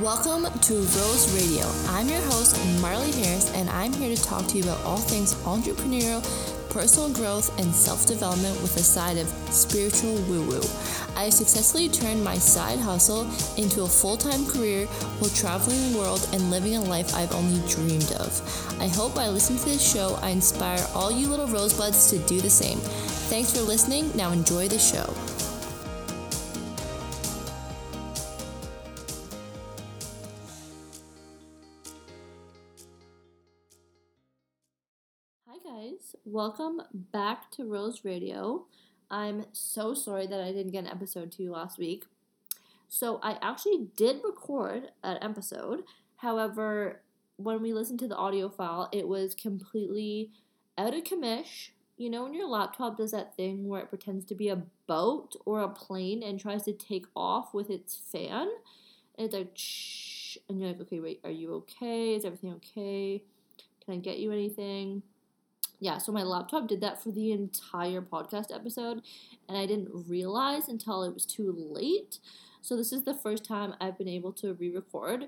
Welcome to Rose Radio. I'm your host, Marley Harris, and I'm here to talk to you about all things entrepreneurial, personal growth, and self development with a side of spiritual woo woo. I successfully turned my side hustle into a full time career while traveling the world and living a life I've only dreamed of. I hope by listening to this show, I inspire all you little rosebuds to do the same. Thanks for listening. Now enjoy the show. Welcome back to Rose Radio. I'm so sorry that I didn't get an episode to you last week. So, I actually did record an episode. However, when we listened to the audio file, it was completely out of commish. You know, when your laptop does that thing where it pretends to be a boat or a plane and tries to take off with its fan, and it's like, shh, and you're like, okay, wait, are you okay? Is everything okay? Can I get you anything? Yeah, so my laptop did that for the entire podcast episode, and I didn't realize until it was too late. So, this is the first time I've been able to re record.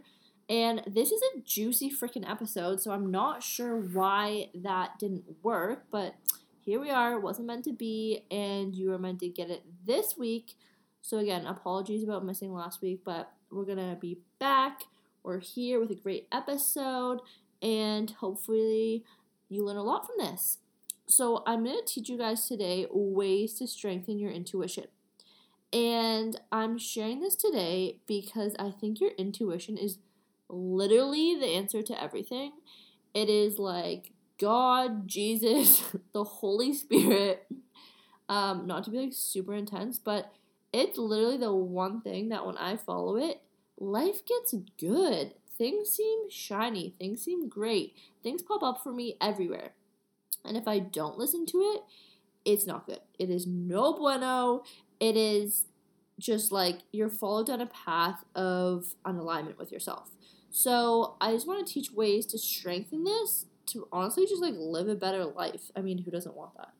And this is a juicy freaking episode, so I'm not sure why that didn't work, but here we are. It wasn't meant to be, and you were meant to get it this week. So, again, apologies about missing last week, but we're gonna be back. We're here with a great episode, and hopefully, you learn a lot from this. So, I'm going to teach you guys today ways to strengthen your intuition. And I'm sharing this today because I think your intuition is literally the answer to everything. It is like God, Jesus, the Holy Spirit. Um, not to be like super intense, but it's literally the one thing that when I follow it, life gets good things seem shiny, things seem great, things pop up for me everywhere. And if I don't listen to it, it's not good. It is no bueno. It is just like you're followed down a path of unalignment with yourself. So I just want to teach ways to strengthen this to honestly just like live a better life. I mean, who doesn't want that?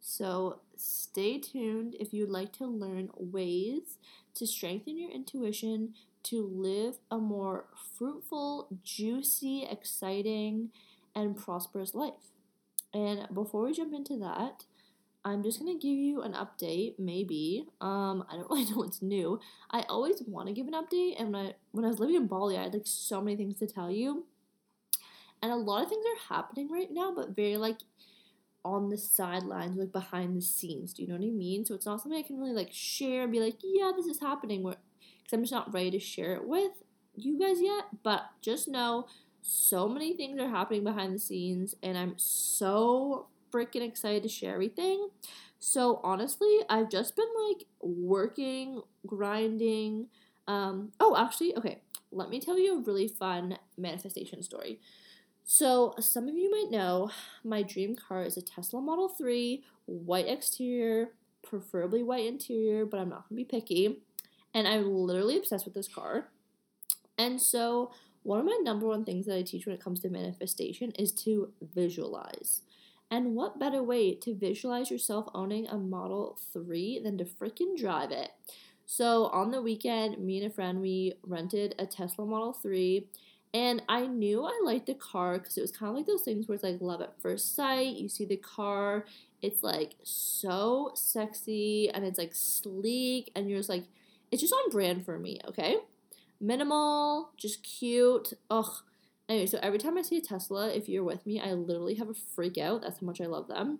So stay tuned if you'd like to learn ways to strengthen your intuition to live a more fruitful, juicy, exciting, and prosperous life. And before we jump into that, I'm just gonna give you an update, maybe. Um, I don't really know what's new. I always want to give an update, and when I when I was living in Bali, I had like so many things to tell you, and a lot of things are happening right now, but very like on the sidelines, like behind the scenes. Do you know what I mean? So it's not something I can really like share and be like, yeah, this is happening. Where because I'm just not ready to share it with you guys yet. But just know so many things are happening behind the scenes, and I'm so freaking excited to share everything. So honestly, I've just been like working, grinding. Um, oh, actually, okay, let me tell you a really fun manifestation story. So, some of you might know my dream car is a Tesla Model 3, white exterior, preferably white interior, but I'm not gonna be picky and I'm literally obsessed with this car. And so, one of my number one things that I teach when it comes to manifestation is to visualize. And what better way to visualize yourself owning a Model 3 than to freaking drive it? So, on the weekend, me and a friend, we rented a Tesla Model 3. And I knew I liked the car because it was kind of like those things where it's like love at first sight. You see the car, it's like so sexy and it's like sleek, and you're just like, it's just on brand for me, okay? Minimal, just cute. Ugh. Anyway, so every time I see a Tesla, if you're with me, I literally have a freak out. That's how much I love them.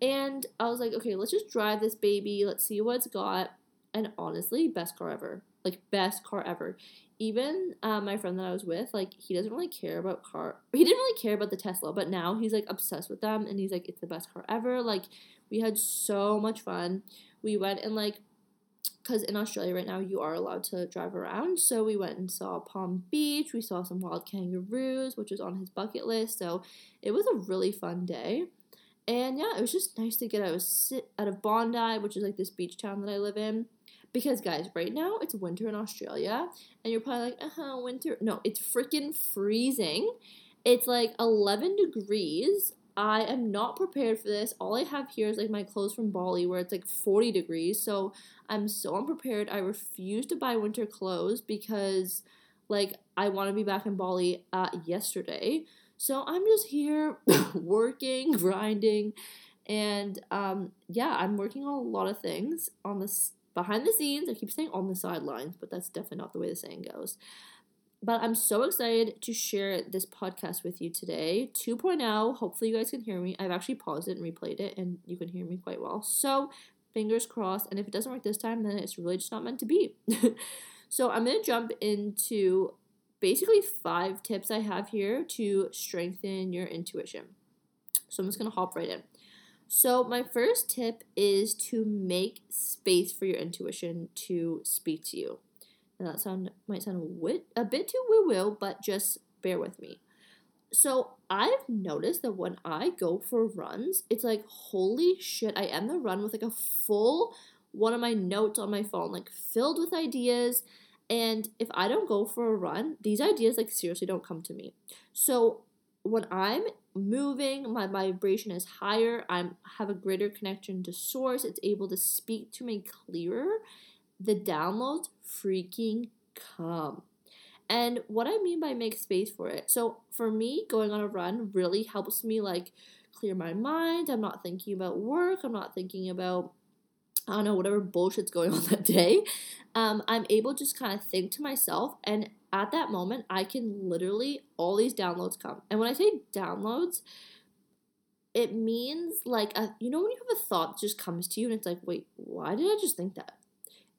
And I was like, okay, let's just drive this baby. Let's see what it's got. And honestly, best car ever. Like, best car ever. Even uh, my friend that I was with, like, he doesn't really care about car. He didn't really care about the Tesla, but now he's like obsessed with them. And he's like, it's the best car ever. Like, we had so much fun. We went and like because in Australia right now you are allowed to drive around. So we went and saw Palm Beach. We saw some wild kangaroos, which was on his bucket list. So it was a really fun day. And yeah, it was just nice to get out of, out of Bondi, which is like this beach town that I live in. Because guys, right now it's winter in Australia, and you're probably like, uh huh, winter. No, it's freaking freezing. It's like 11 degrees I am not prepared for this. All I have here is like my clothes from Bali where it's like 40 degrees. So I'm so unprepared. I refuse to buy winter clothes because like I want to be back in Bali uh, yesterday. So I'm just here working, grinding, and um, yeah, I'm working on a lot of things on this behind the scenes. I keep saying on the sidelines, but that's definitely not the way the saying goes. But I'm so excited to share this podcast with you today. 2.0, hopefully you guys can hear me. I've actually paused it and replayed it, and you can hear me quite well. So fingers crossed. And if it doesn't work this time, then it's really just not meant to be. so I'm going to jump into basically five tips I have here to strengthen your intuition. So I'm just going to hop right in. So, my first tip is to make space for your intuition to speak to you. Now, that sound might sound a, wit, a bit too woo woo, but just bear with me. So, I've noticed that when I go for runs, it's like, holy shit, I end the run with like a full one of my notes on my phone, like filled with ideas and if I don't go for a run, these ideas like seriously don't come to me. So when I'm moving, my vibration is higher, I'm have a greater connection to source, it's able to speak to me clearer, the downloads freaking come. And what I mean by make space for it. So for me, going on a run really helps me like clear my mind. I'm not thinking about work, I'm not thinking about I don't know, whatever bullshit's going on that day, um, I'm able to just kind of think to myself. And at that moment, I can literally, all these downloads come. And when I say downloads, it means like, a, you know, when you have a thought that just comes to you and it's like, wait, why did I just think that?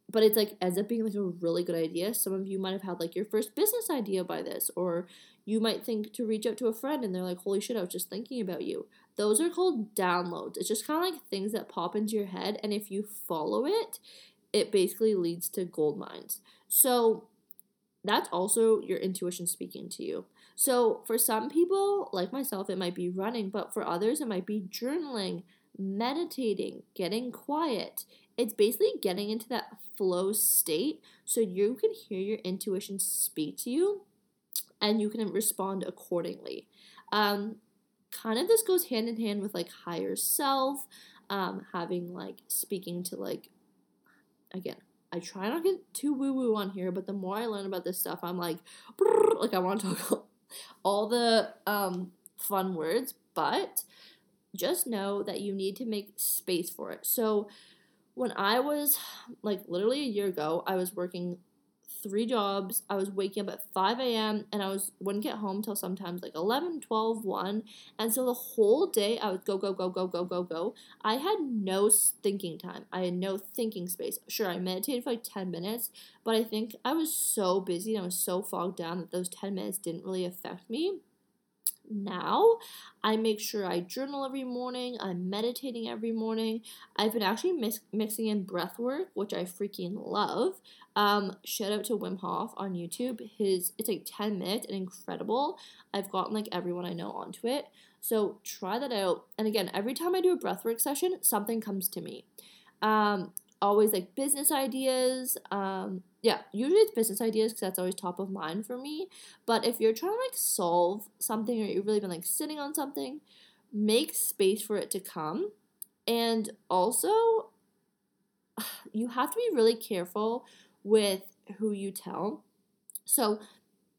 But it's like ends up being like a really good idea. Some of you might have had like your first business idea by this, or you might think to reach out to a friend and they're like, holy shit, I was just thinking about you. Those are called downloads. It's just kind of like things that pop into your head, and if you follow it, it basically leads to gold mines. So that's also your intuition speaking to you. So for some people, like myself, it might be running, but for others, it might be journaling, meditating, getting quiet. It's basically getting into that flow state so you can hear your intuition speak to you and you can respond accordingly. Um, kind of this goes hand in hand with like higher self, um, having like speaking to like, again, I try not to get too woo woo on here, but the more I learn about this stuff, I'm like, like I want to talk all the um, fun words, but just know that you need to make space for it. So when I was like literally a year ago, I was working three jobs. I was waking up at 5 a.m. and I was wouldn't get home till sometimes like 11, 12, 1. And so the whole day I would go, go, go, go, go, go, go. I had no thinking time. I had no thinking space. Sure, I meditated for like 10 minutes, but I think I was so busy and I was so fogged down that those 10 minutes didn't really affect me now. I make sure I journal every morning. I'm meditating every morning. I've been actually mix- mixing in breath work, which I freaking love. Um, shout out to Wim Hof on YouTube. His it's like 10 minutes and incredible. I've gotten like everyone I know onto it. So try that out. And again, every time I do a breathwork session, something comes to me. Um, always like business ideas. Um, yeah, usually it's business ideas because that's always top of mind for me. But if you're trying to like solve something or you've really been like sitting on something, make space for it to come. And also, you have to be really careful with who you tell. So,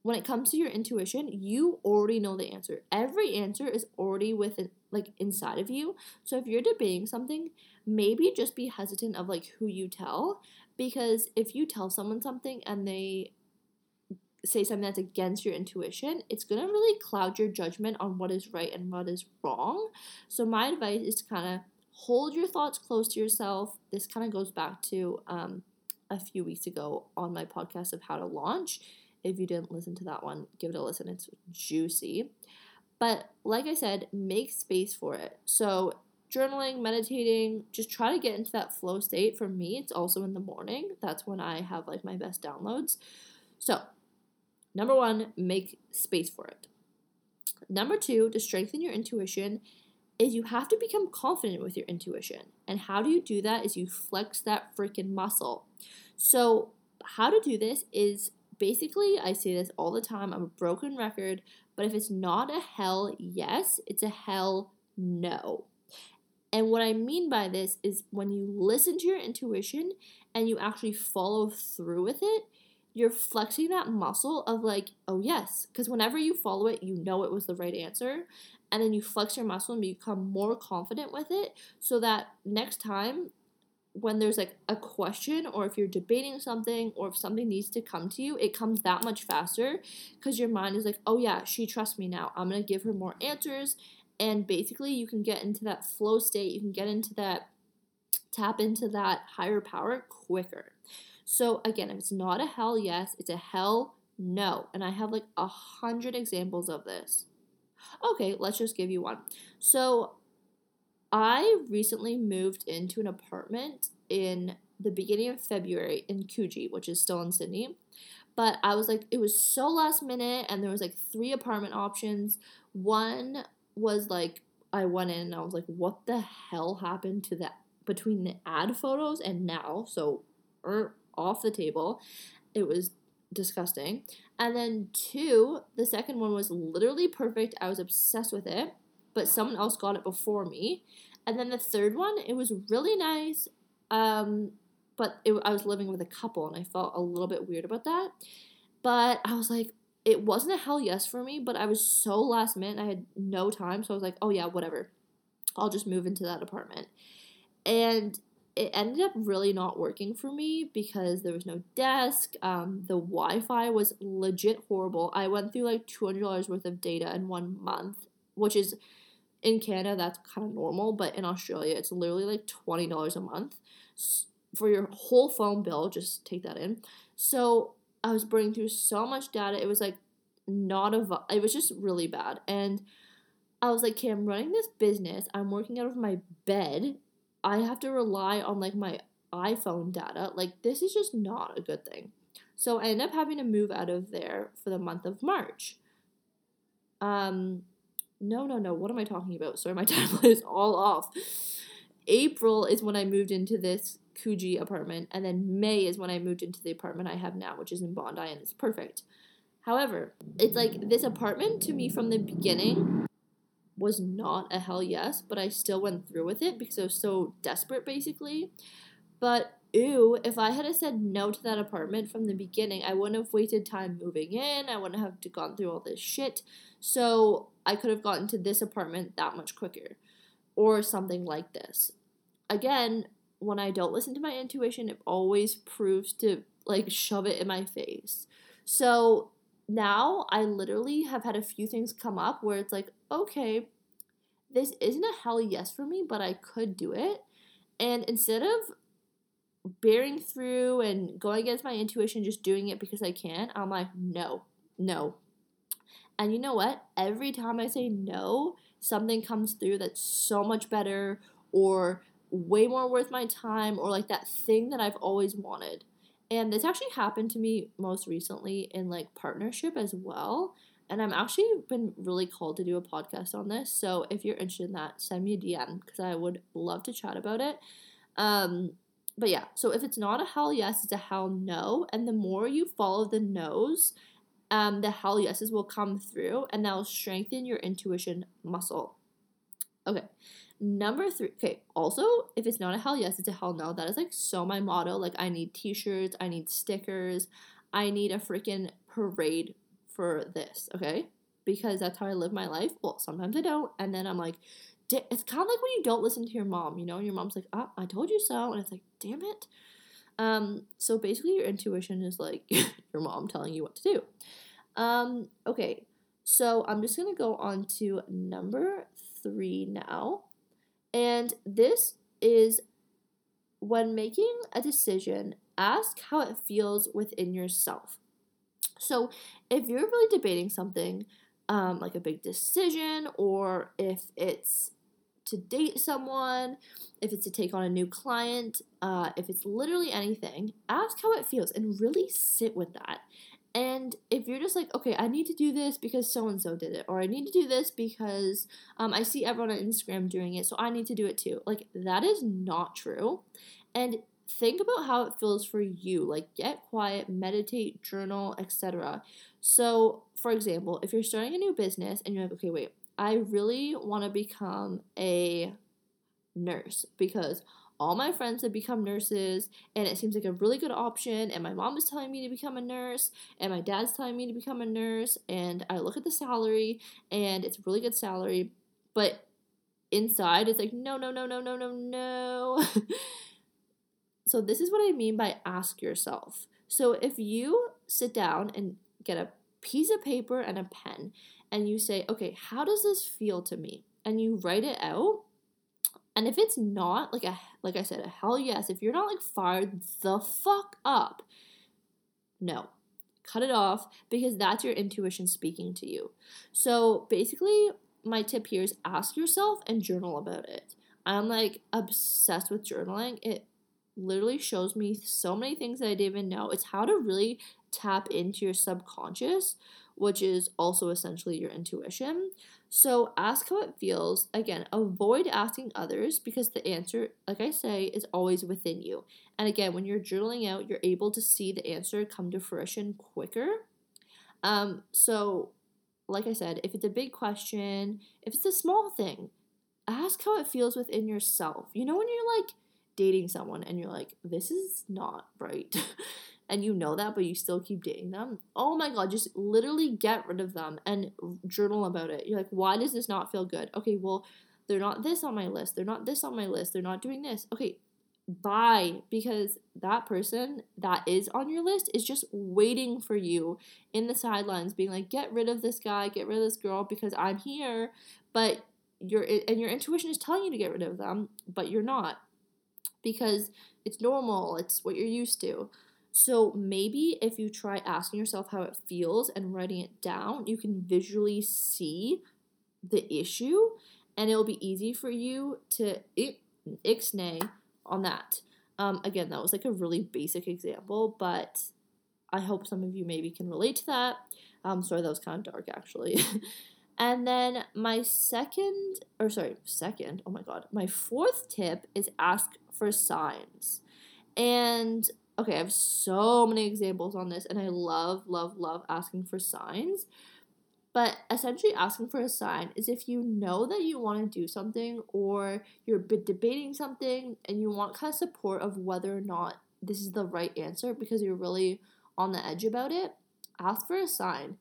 when it comes to your intuition, you already know the answer. Every answer is already within like inside of you. So if you're debating something, maybe just be hesitant of like who you tell because if you tell someone something and they say something that's against your intuition, it's going to really cloud your judgment on what is right and what is wrong. So my advice is to kind of hold your thoughts close to yourself. This kind of goes back to um, a few weeks ago on my podcast of how to launch. If you didn't listen to that one, give it a listen. It's juicy. But like I said, make space for it. So journaling, meditating, just try to get into that flow state. For me, it's also in the morning. That's when I have like my best downloads. So, number one, make space for it. Number two, to strengthen your intuition, is you have to become confident with your intuition. And how do you do that? Is you flex that freaking muscle. So, how to do this is basically, I say this all the time, I'm a broken record, but if it's not a hell yes, it's a hell no. And what I mean by this is when you listen to your intuition and you actually follow through with it, you're flexing that muscle of like, oh yes, because whenever you follow it, you know it was the right answer. And then you flex your muscle and become more confident with it so that next time when there's like a question or if you're debating something or if something needs to come to you, it comes that much faster because your mind is like, oh yeah, she trusts me now. I'm going to give her more answers. And basically, you can get into that flow state, you can get into that, tap into that higher power quicker. So, again, if it's not a hell yes, it's a hell no. And I have like a hundred examples of this. Okay, let's just give you one. So, I recently moved into an apartment in the beginning of February in Coogee, which is still in Sydney. But I was like, it was so last minute, and there was like three apartment options. One was like, I went in and I was like, what the hell happened to that between the ad photos and now? So, er, off the table. It was disgusting. And then two, the second one was literally perfect. I was obsessed with it but someone else got it before me. And then the third one, it was really nice. Um, but it, I was living with a couple and I felt a little bit weird about that. But I was like, it wasn't a hell yes for me, but I was so last minute. I had no time. So I was like, oh yeah, whatever. I'll just move into that apartment. And it ended up really not working for me because there was no desk. Um, the Wi Fi was legit horrible. I went through like $200 worth of data in one month, which is in Canada, that's kind of normal, but in Australia, it's literally like $20 a month for your whole phone bill. Just take that in. So I was burning through so much data. It was like not a, it was just really bad. And I was like, okay, I'm running this business. I'm working out of my bed. I have to rely on like my iPhone data. Like, this is just not a good thing. So I ended up having to move out of there for the month of March. Um, no, no, no. What am I talking about? Sorry, my timeline is all off. April is when I moved into this Coogee apartment, and then May is when I moved into the apartment I have now, which is in Bondi, and it's perfect. However, it's like this apartment to me from the beginning was not a hell yes, but I still went through with it because I was so desperate, basically. But ew, if I had said no to that apartment from the beginning, I wouldn't have wasted time moving in. I wouldn't have gone through all this shit. So I could have gotten to this apartment that much quicker or something like this. Again, when I don't listen to my intuition, it always proves to like shove it in my face. So now I literally have had a few things come up where it's like, okay, this isn't a hell yes for me, but I could do it. And instead of bearing through and going against my intuition, just doing it because I can, I'm like, no, no, and you know what? Every time I say no, something comes through that's so much better or way more worth my time or like that thing that I've always wanted. And this actually happened to me most recently in like partnership as well. And I'm actually been really called to do a podcast on this. So if you're interested in that, send me a DM because I would love to chat about it. Um, but yeah, so if it's not a hell yes, it's a hell no. And the more you follow the no's um, the hell yeses will come through and that will strengthen your intuition muscle. Okay. Number three, okay, also, if it's not a hell yes, it's a hell no. That is like so my motto. Like, I need t shirts, I need stickers, I need a freaking parade for this, okay? Because that's how I live my life. Well, sometimes I don't. And then I'm like, it's kind of like when you don't listen to your mom, you know, and your mom's like, oh, I told you so. And it's like, damn it. Um, so basically, your intuition is like your mom telling you what to do. Um, okay, so I'm just gonna go on to number three now. And this is when making a decision, ask how it feels within yourself. So if you're really debating something, um, like a big decision, or if it's to date someone, if it's to take on a new client, uh, if it's literally anything, ask how it feels and really sit with that. And if you're just like, okay, I need to do this because so and so did it, or I need to do this because um, I see everyone on Instagram doing it, so I need to do it too. Like, that is not true. And think about how it feels for you. Like, get quiet, meditate, journal, etc. So, for example, if you're starting a new business and you're like, okay, wait, I really want to become a nurse because all my friends have become nurses and it seems like a really good option and my mom is telling me to become a nurse and my dad's telling me to become a nurse and I look at the salary and it's a really good salary but inside it's like no no no no no no no. So this is what I mean by ask yourself. So if you sit down and get a piece of paper and a pen and you say okay how does this feel to me? and you write it out and if it's not like a like I said, hell yes, if you're not like fired the fuck up, no. Cut it off because that's your intuition speaking to you. So basically, my tip here is ask yourself and journal about it. I'm like obsessed with journaling. It literally shows me so many things that I didn't even know. It's how to really tap into your subconscious, which is also essentially your intuition. So ask how it feels. Again, avoid asking others because the answer, like I say, is always within you. And again, when you're journaling out, you're able to see the answer come to fruition quicker. Um, so, like I said, if it's a big question, if it's a small thing, ask how it feels within yourself. You know, when you're like dating someone and you're like, this is not right. and you know that, but you still keep dating them, oh my god, just literally get rid of them and journal about it. You're like, why does this not feel good? Okay, well, they're not this on my list. They're not this on my list. They're not doing this. Okay, bye. Because that person that is on your list is just waiting for you in the sidelines, being like, get rid of this guy, get rid of this girl because I'm here. But your and your intuition is telling you to get rid of them, but you're not because it's normal. It's what you're used to. So maybe if you try asking yourself how it feels and writing it down, you can visually see the issue and it'll be easy for you to ixnay on that. Um, again, that was like a really basic example, but I hope some of you maybe can relate to that. Um, sorry, that was kind of dark actually. and then my second, or sorry, second, oh my god, my fourth tip is ask for signs. And okay, I have so many examples on this, and I love, love, love asking for signs. But essentially, asking for a sign is if you know that you want to do something or you're debating something and you want kind of support of whether or not this is the right answer because you're really on the edge about it, ask for a sign.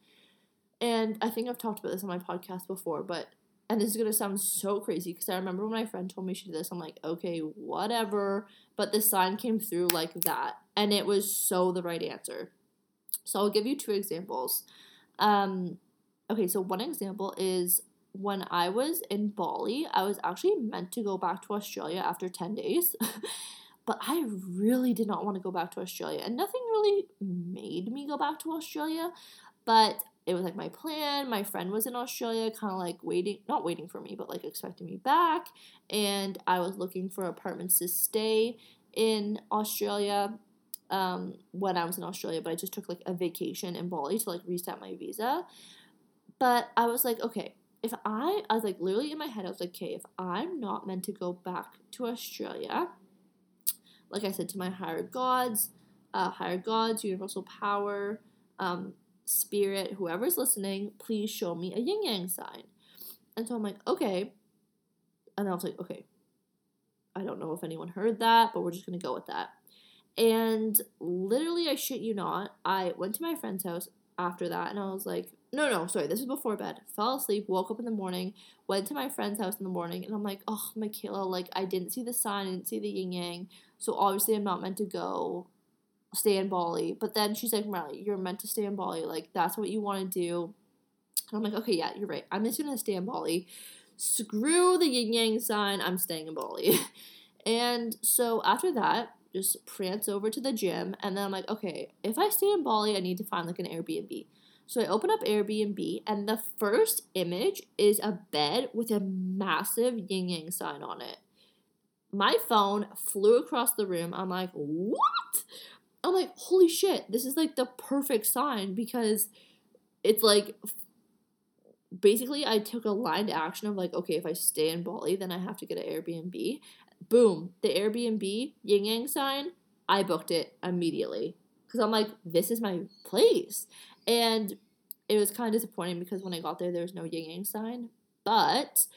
And I think I've talked about this on my podcast before, but and this is gonna sound so crazy because I remember when my friend told me she did this, I'm like, okay, whatever. But the sign came through like that, and it was so the right answer. So I'll give you two examples. Um, okay, so one example is when I was in Bali, I was actually meant to go back to Australia after 10 days. but I really did not want to go back to Australia, and nothing really made me go back to Australia. But it was like my plan. My friend was in Australia, kind of like waiting, not waiting for me, but like expecting me back. And I was looking for apartments to stay in Australia um, when I was in Australia, but I just took like a vacation in Bali to like reset my visa. But I was like, okay, if I, I was like literally in my head, I was like, okay, if I'm not meant to go back to Australia, like I said to my higher gods, uh, higher gods, universal power, um, spirit, whoever's listening, please show me a yin yang sign. And so I'm like, okay. And I was like, okay, I don't know if anyone heard that, but we're just to go with that. And literally, I shit you not, I went to my friend's house after that and I was like, no, no, sorry, this was before bed. Fell asleep, woke up in the morning, went to my friend's house in the morning, and I'm like, oh, Michaela, like, I didn't see the sign, I didn't see the yin yang, so obviously I'm not meant to go stay in Bali. But then she's like, Marley, you're meant to stay in Bali. Like, that's what you want to do. And I'm like, okay, yeah, you're right. I'm just to stay in Bali. Screw the yin yang sign. I'm staying in Bali. and so after that, just prance over to the gym. And then I'm like, okay, if I stay in Bali, I need to find like an Airbnb. So I open up Airbnb, and the first image is a bed with a massive yin yang sign on it. My phone flew across the room. I'm like, what? I'm like, holy shit, this is like the perfect sign because it's like basically I took a line to action of like, okay, if I stay in Bali, then I have to get an Airbnb. Boom, the Airbnb yin yang sign, I booked it immediately because I'm like, this is my place. And it was kind of disappointing because when I got there, there was no yin yang sign. But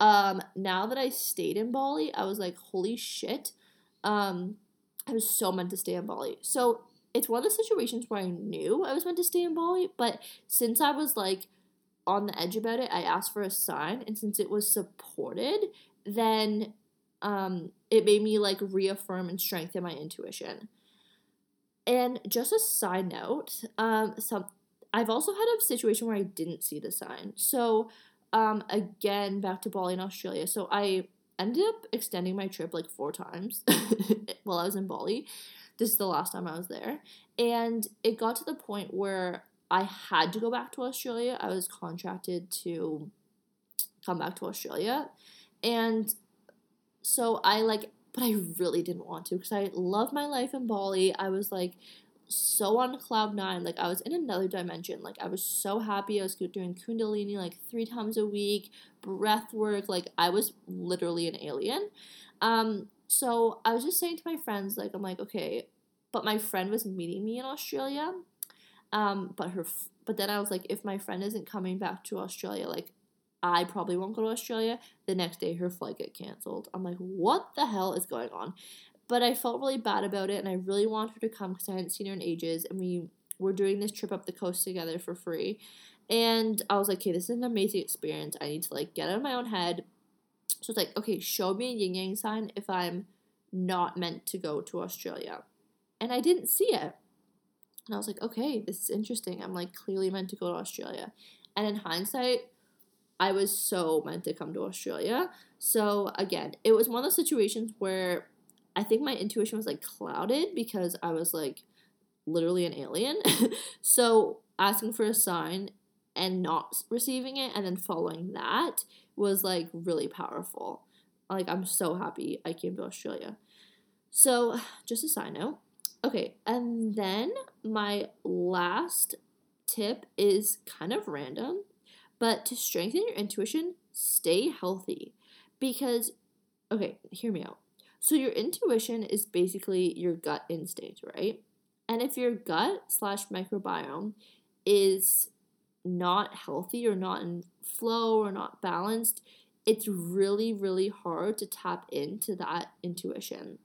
um, now that I stayed in Bali, I was like, holy shit. Um, I was so meant to stay in Bali. So it's one of the situations where I knew I was meant to stay in Bali, but since I was like on the edge about it, I asked for a sign, and since it was supported, then um, it made me like reaffirm and strengthen my intuition. And just a side note, um, some I've also had a situation where I didn't see the sign. So um, again, back to Bali in Australia. So I ended up extending my trip like four times while I was in Bali. This is the last time I was there. And it got to the point where I had to go back to Australia. I was contracted to come back to Australia. And so I like, but I really didn't want to because I love my life in Bali. I was like, so on cloud nine. Like I was in another dimension. Like I was so happy. I was doing Kundalini like three times a week, breath work. Like I was literally an alien. Um, so I was just saying to my friends, like I'm like, okay, but my friend was meeting me in Australia. Um, but her, but then I was like, if my friend isn't coming back to Australia, like I probably won't go to Australia. The next day, her flight get canceled. I'm like, what the hell is going on? But I felt really bad about it, and I really wanted her to come because I hadn't seen her in ages, and we were doing this trip up the coast together for free. And I was like, okay, this is an amazing experience. I need to like get out of my own head. So it's like, okay, show me a yin yang sign if I'm not meant to go to Australia. And I didn't see it. And I was like, okay, this is interesting. I'm like clearly meant to go to Australia. And in hindsight, I was so meant to come to Australia. So again, it was one of those situations where I think my intuition was like clouded because I was like literally an alien. so asking for a sign and not receiving it and then following that was like really powerful. Like I'm so happy I came to Australia. So, just a side note. Okay, and then my last tip is kind of random, but to strengthen your intuition, stay healthy. Because, okay, hear me out. So your intuition is basically your gut instinct, right? And if your gut slash microbiome is not healthy or not in flow or not balanced, it's really, really hard to tap into that intuition.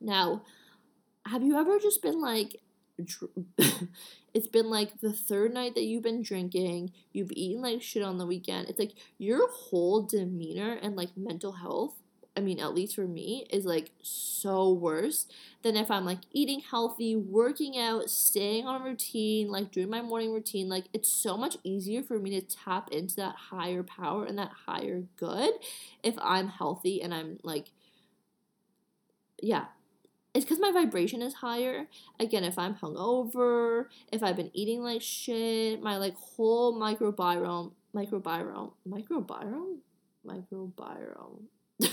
Now, have you ever just been like, it's been like the third night that you've been drinking, you've eaten like shit on the weekend. It's like your whole demeanor and like mental health I mean, at least for me, is like so worse than if I'm like eating healthy, working out, staying on routine, like doing my morning routine. Like, it's so much easier for me to tap into that higher power and that higher good if I'm healthy and I'm like, yeah. It's because my vibration is higher. Again, if I'm hungover, if I've been eating like shit, my like whole microbiome, microbiome, microbiome, microbiome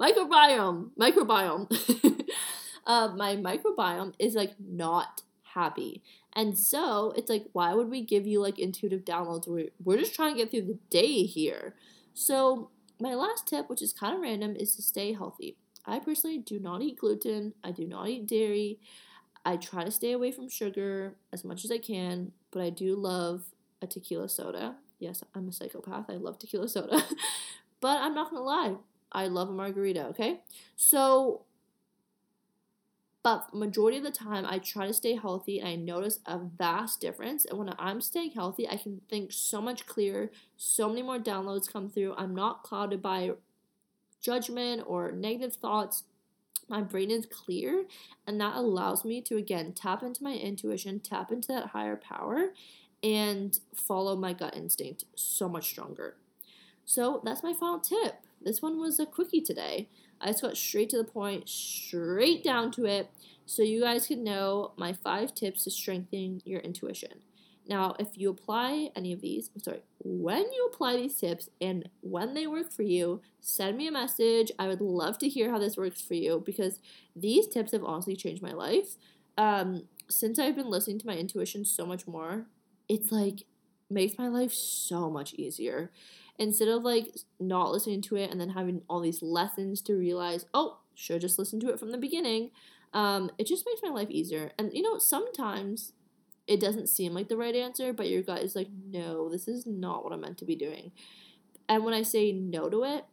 microbiome, microbiome. uh, my microbiome is like not happy. And so it's like, why would we give you like intuitive downloads? We're, we're just trying to get through the day here. So, my last tip, which is kind of random, is to stay healthy. I personally do not eat gluten, I do not eat dairy. I try to stay away from sugar as much as I can, but I do love a tequila soda. Yes, I'm a psychopath. I love tequila soda. but I'm not going to lie, I love a margarita, okay? So, but majority of the time I try to stay healthy and I notice a vast difference. And when I'm staying healthy, I can think so much clearer, so many more downloads come through. I'm not clouded by judgment or negative thoughts. My brain is clear, and that allows me to again tap into my intuition, tap into that higher power, and follow my gut instinct so much stronger. So that's my final tip. This one was a quickie today. I just got straight to the point, straight down to it, so you guys can know my five tips to strengthen your intuition. Now, if you apply any of these, I'm sorry, when you apply these tips and when they work for you, send me a message. I would love to hear how this works for you because these tips have honestly changed my life. Um, since I've been listening to my intuition so much more, it's like makes my life so much easier instead of like not listening to it and then having all these lessons to realize, oh, should just listen to it from the beginning. Um, it just makes my life easier. And you know, sometimes it doesn't seem like the right answer, but your gut is like, no, this is not what I'm meant to be doing. And when I say no to it,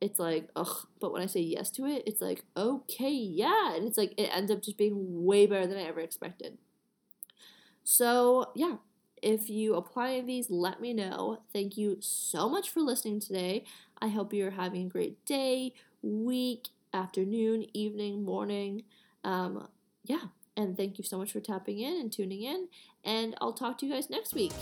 it's like, ugh. But when I say yes to it, it's like, okay, yeah. And it's like, it ends up just being way better than I ever expected. So, yeah, if you apply these, let me know. Thank you so much for listening today. I hope you're having a great day, week, afternoon, evening, morning. Um, yeah, and thank you so much for tapping in and tuning in. And I'll talk to you guys next week.